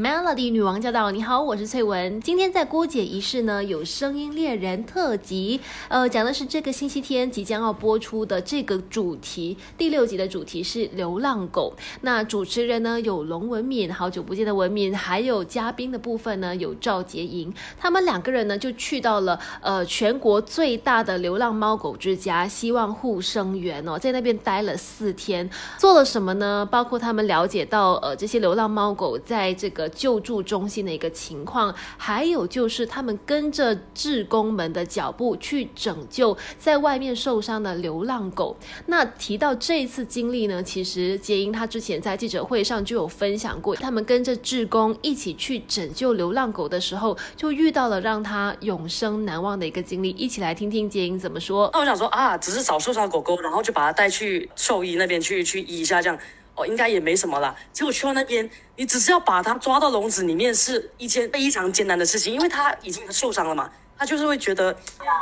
Melody 女王驾到！你好，我是翠文。今天在郭姐仪式呢，有声音猎人特辑，呃，讲的是这个星期天即将要播出的这个主题。第六集的主题是流浪狗。那主持人呢有龙文敏，好久不见的文敏，还有嘉宾的部分呢有赵洁莹。他们两个人呢就去到了呃全国最大的流浪猫狗之家——希望护生园哦，在那边待了四天，做了什么呢？包括他们了解到呃这些流浪猫狗在这个救助中心的一个情况，还有就是他们跟着志工们的脚步去拯救在外面受伤的流浪狗。那提到这一次经历呢，其实杰英他之前在记者会上就有分享过，他们跟着志工一起去拯救流浪狗的时候，就遇到了让他永生难忘的一个经历。一起来听听杰英怎么说。那我想说啊，只是找受伤狗狗，然后就把它带去兽医那边去去医一下，这样。哦应该也没什么了。结果去到那边，你只是要把它抓到笼子里面，是一件非常艰难的事情，因为它已经受伤了嘛。它就是会觉得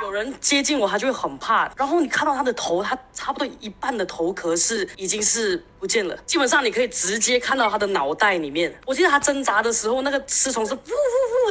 有人接近我，它就会很怕。然后你看到它的头，它差不多一半的头壳是已经是不见了，基本上你可以直接看到它的脑袋里面。我记得它挣扎的时候，那个尸虫是呜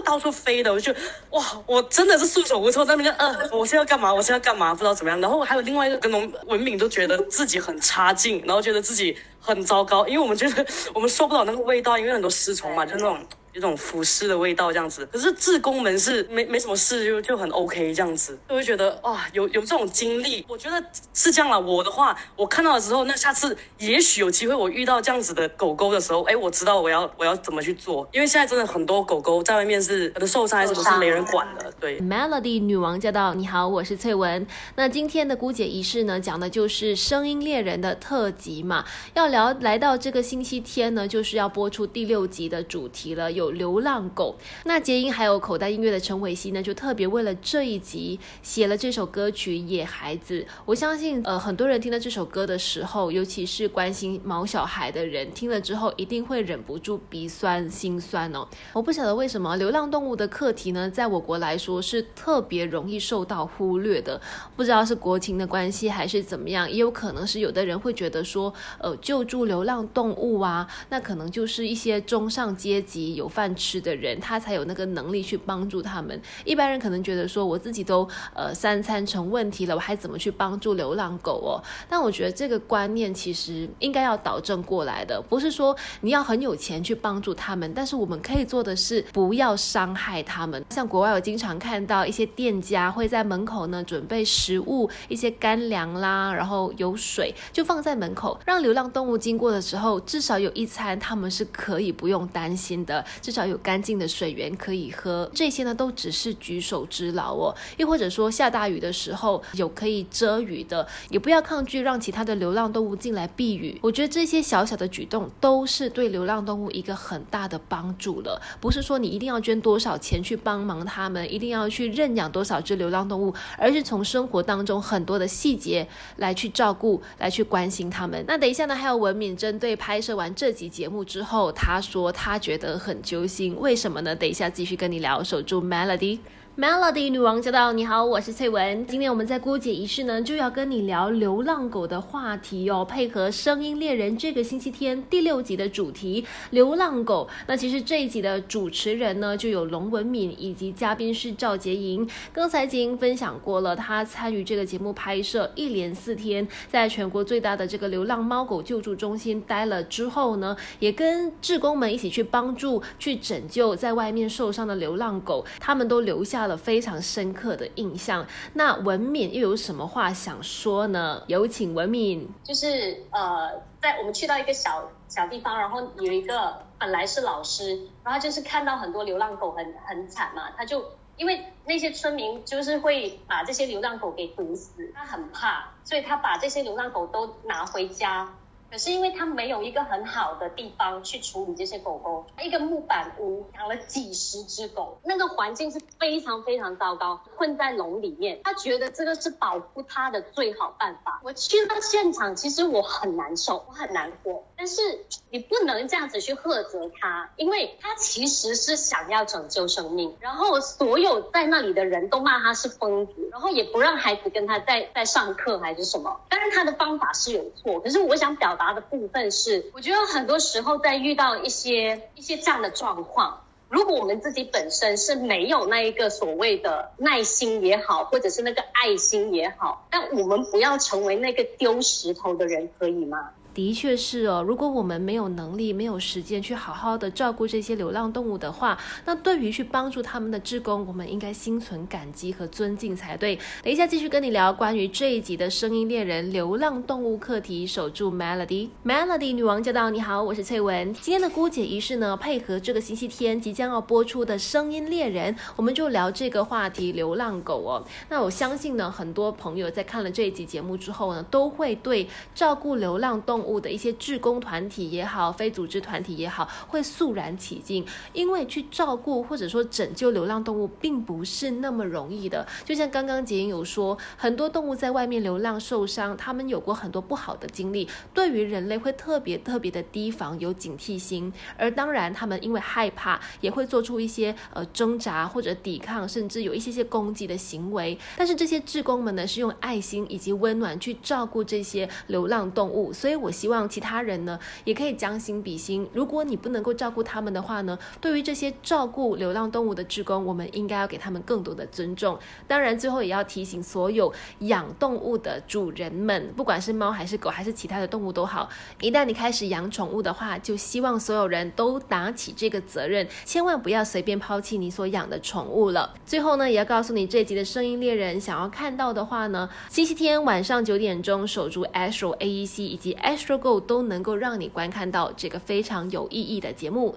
到处飞的，我就哇，我真的是束手无策。在那边呃，我现在要干嘛？我现在要干嘛？不知道怎么样。然后还有另外一个跟农文敏都觉得自己很差劲，然后觉得自己很糟糕，因为我们觉得我们受不了那个味道，因为很多尸虫嘛，就那种。这种腐尸的味道这样子，可是志工们是没没什么事就就很 OK 这样子，就会觉得哇有有这种经历，我觉得是这样了。我的话，我看到了之后，那下次也许有机会我遇到这样子的狗狗的时候，哎，我知道我要我要怎么去做，因为现在真的很多狗狗在外面是可能受伤还是什么是没人管的。对，Melody 女王驾到，你好，我是翠文。那今天的姑姐仪式呢，讲的就是声音猎人的特辑嘛，要聊来到这个星期天呢，就是要播出第六集的主题了，有流浪狗，那杰英还有口袋音乐的陈伟希呢，就特别为了这一集写了这首歌曲《野孩子》。我相信，呃，很多人听到这首歌的时候，尤其是关心毛小孩的人，听了之后一定会忍不住鼻酸心酸哦。我不晓得为什么流浪动物的课题呢，在我国来说是特别容易受到忽略的。不知道是国情的关系还是怎么样，也有可能是有的人会觉得说，呃，救助流浪动物啊，那可能就是一些中上阶级有。饭吃的人，他才有那个能力去帮助他们。一般人可能觉得说，我自己都呃三餐成问题了，我还怎么去帮助流浪狗哦？但我觉得这个观念其实应该要导正过来的，不是说你要很有钱去帮助他们，但是我们可以做的是不要伤害他们。像国外，我经常看到一些店家会在门口呢准备食物，一些干粮啦，然后有水就放在门口，让流浪动物经过的时候，至少有一餐他们是可以不用担心的。至少有干净的水源可以喝，这些呢都只是举手之劳哦。又或者说下大雨的时候有可以遮雨的，也不要抗拒让其他的流浪动物进来避雨。我觉得这些小小的举动都是对流浪动物一个很大的帮助了。不是说你一定要捐多少钱去帮忙他们，一定要去认养多少只流浪动物，而是从生活当中很多的细节来去照顾，来去关心他们。那等一下呢，还有文敏针对拍摄完这集节目之后，他说他觉得很揪心为什么呢？等一下继续跟你聊，守住 Melody。Melody 女王驾到！你好，我是翠文。今天我们在姑姐仪式呢，就要跟你聊流浪狗的话题哦。配合声音猎人这个星期天第六集的主题——流浪狗。那其实这一集的主持人呢，就有龙文敏以及嘉宾是赵洁莹。刚才洁莹分享过了，她参与这个节目拍摄一连四天，在全国最大的这个流浪猫狗救助中心待了之后呢，也跟志工们一起去帮助、去拯救在外面受伤的流浪狗，他们都留下。了非常深刻的印象。那文敏又有什么话想说呢？有请文敏。就是呃，在我们去到一个小小地方，然后有一个本来是老师，然后就是看到很多流浪狗很很惨嘛，他就因为那些村民就是会把这些流浪狗给毒死，他很怕，所以他把这些流浪狗都拿回家。可是因为他没有一个很好的地方去处理这些狗狗，一个木板屋养了几十只狗，那个环境是非常非常糟糕，困在笼里面。他觉得这个是保护他的最好办法。我去到现场，其实我很难受，我很难过。但是你不能这样子去呵责他，因为他其实是想要拯救生命。然后所有在那里的人都骂他是疯子，然后也不让孩子跟他在在上课还是什么。当然他的方法是有错，可是我想表。达的部分是，我觉得很多时候在遇到一些一些这样的状况，如果我们自己本身是没有那一个所谓的耐心也好，或者是那个爱心也好，但我们不要成为那个丢石头的人，可以吗？的确是哦，如果我们没有能力、没有时间去好好的照顾这些流浪动物的话，那对于去帮助他们的志工，我们应该心存感激和尊敬才对。等一下继续跟你聊关于这一集的声音猎人流浪动物课题，守住 Melody，Melody 女王驾到！你好，我是翠文。今天的姑姐仪式呢，配合这个星期天即将要播出的声音猎人，我们就聊这个话题——流浪狗哦。那我相信呢，很多朋友在看了这一集节目之后呢，都会对照顾流浪动物。物的一些志工团体也好，非组织团体也好，会肃然起敬，因为去照顾或者说拯救流浪动物，并不是那么容易的。就像刚刚杰英有说，很多动物在外面流浪受伤，他们有过很多不好的经历，对于人类会特别特别的提防，有警惕心。而当然，他们因为害怕，也会做出一些呃挣扎或者抵抗，甚至有一些些攻击的行为。但是这些志工们呢，是用爱心以及温暖去照顾这些流浪动物，所以我。希望其他人呢也可以将心比心。如果你不能够照顾他们的话呢，对于这些照顾流浪动物的职工，我们应该要给他们更多的尊重。当然，最后也要提醒所有养动物的主人们，不管是猫还是狗还是其他的动物都好，一旦你开始养宠物的话，就希望所有人都打起这个责任，千万不要随便抛弃你所养的宠物了。最后呢，也要告诉你，这集的声音猎人想要看到的话呢，星期天晚上九点钟守住 Astro AEC 以及 A。Go 都能够让你观看到这个非常有意义的节目。